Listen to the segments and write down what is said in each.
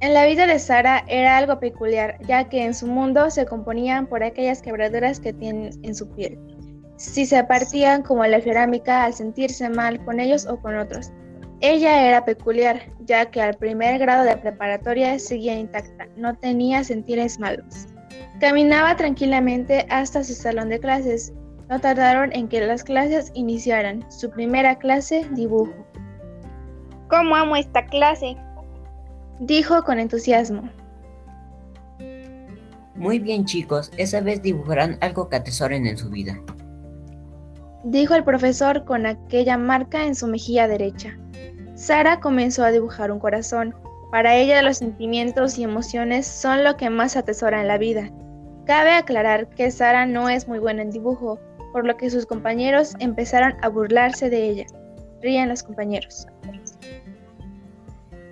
En la vida de Sara era algo peculiar, ya que en su mundo se componían por aquellas quebraduras que tienen en su piel. Si se partían como la cerámica al sentirse mal con ellos o con otros. Ella era peculiar, ya que al primer grado de preparatoria seguía intacta, no tenía sentires malos. Caminaba tranquilamente hasta su salón de clases. No tardaron en que las clases iniciaran. Su primera clase, dibujo. ¿Cómo amo esta clase? Dijo con entusiasmo. Muy bien chicos, esa vez dibujarán algo que atesoren en su vida. Dijo el profesor con aquella marca en su mejilla derecha. Sara comenzó a dibujar un corazón. Para ella los sentimientos y emociones son lo que más atesora en la vida. Cabe aclarar que Sara no es muy buena en dibujo, por lo que sus compañeros empezaron a burlarse de ella. Rían los compañeros.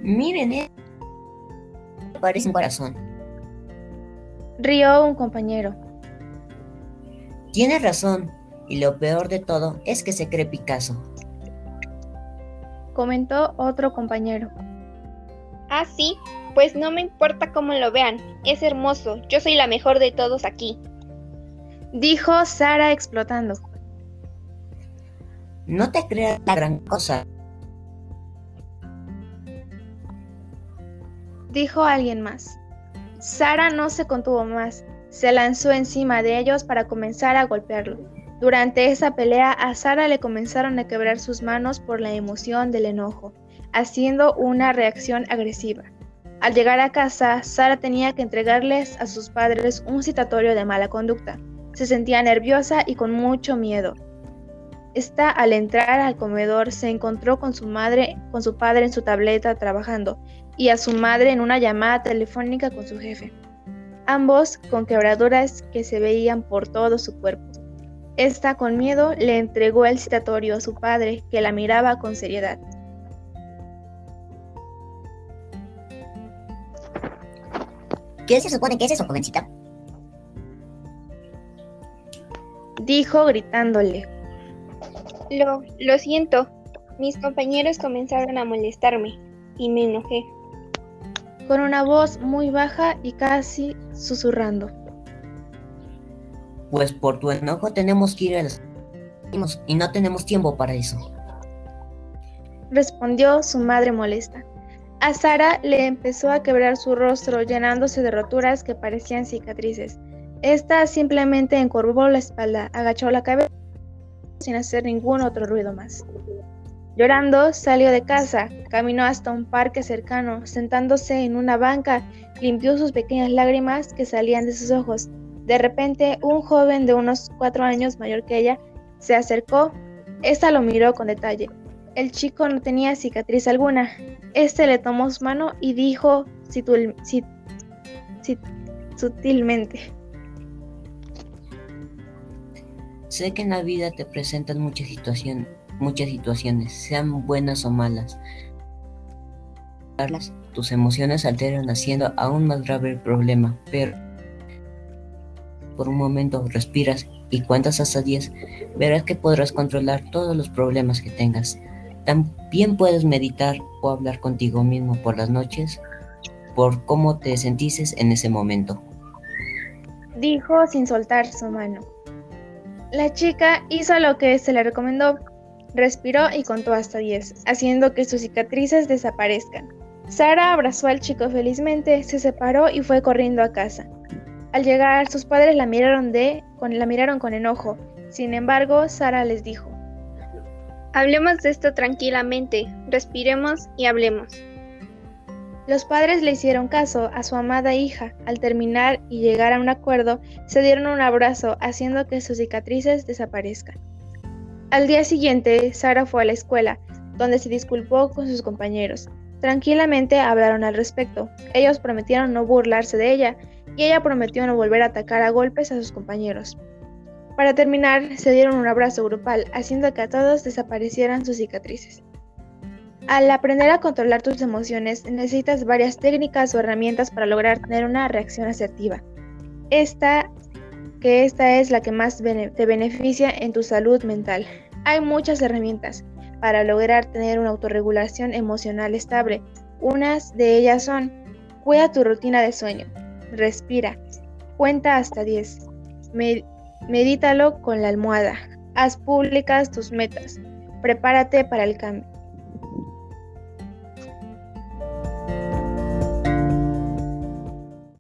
Miren, parece un corazón. Rió un compañero. Tienes razón, y lo peor de todo es que se cree Picasso. Comentó otro compañero. Ah, sí, pues no me importa cómo lo vean, es hermoso, yo soy la mejor de todos aquí. Dijo Sara explotando. No te creas la gran cosa, dijo alguien más. Sara no se contuvo más, se lanzó encima de ellos para comenzar a golpearlo. Durante esa pelea a Sara le comenzaron a quebrar sus manos por la emoción del enojo, haciendo una reacción agresiva. Al llegar a casa, Sara tenía que entregarles a sus padres un citatorio de mala conducta. Se sentía nerviosa y con mucho miedo. Esta al entrar al comedor se encontró con su madre, con su padre en su tableta trabajando y a su madre en una llamada telefónica con su jefe, ambos con quebraduras que se veían por todo su cuerpo. Esta con miedo le entregó el citatorio a su padre, que la miraba con seriedad. ¿Qué se supone que es eso, jovencita? Dijo gritándole. Lo, lo siento. Mis compañeros comenzaron a molestarme y me enojé con una voz muy baja y casi susurrando. Pues por tu enojo tenemos que ir a las... y no tenemos tiempo para eso. Respondió su madre molesta. A Sara le empezó a quebrar su rostro llenándose de roturas que parecían cicatrices. Esta simplemente encorvó la espalda, agachó la cabeza sin hacer ningún otro ruido más. Llorando, salió de casa, caminó hasta un parque cercano, sentándose en una banca, limpió sus pequeñas lágrimas que salían de sus ojos. De repente, un joven de unos cuatro años mayor que ella se acercó. Esta lo miró con detalle. El chico no tenía cicatriz alguna. Este le tomó su mano y dijo sutilmente. Sé que en la vida te presentan muchas situaciones muchas situaciones, sean buenas o malas. Tus emociones alteran haciendo aún más grave el problema, pero por un momento respiras y cuentas hasta 10, verás que podrás controlar todos los problemas que tengas. También puedes meditar o hablar contigo mismo por las noches por cómo te sentiste en ese momento. Dijo sin soltar su mano. La chica hizo lo que se le recomendó, Respiró y contó hasta 10, haciendo que sus cicatrices desaparezcan. Sara abrazó al chico felizmente, se separó y fue corriendo a casa. Al llegar, sus padres la miraron, de, la miraron con enojo. Sin embargo, Sara les dijo, Hablemos de esto tranquilamente, respiremos y hablemos. Los padres le hicieron caso a su amada hija. Al terminar y llegar a un acuerdo, se dieron un abrazo, haciendo que sus cicatrices desaparezcan. Al día siguiente, Sara fue a la escuela, donde se disculpó con sus compañeros. Tranquilamente hablaron al respecto. Ellos prometieron no burlarse de ella y ella prometió no volver a atacar a golpes a sus compañeros. Para terminar, se dieron un abrazo grupal, haciendo que a todos desaparecieran sus cicatrices. Al aprender a controlar tus emociones, necesitas varias técnicas o herramientas para lograr tener una reacción asertiva. Esta que esta es la que más te beneficia en tu salud mental. Hay muchas herramientas para lograr tener una autorregulación emocional estable. Unas de ellas son Cuida tu rutina de sueño. Respira. Cuenta hasta 10. medítalo con la almohada. Haz públicas tus metas. Prepárate para el cambio.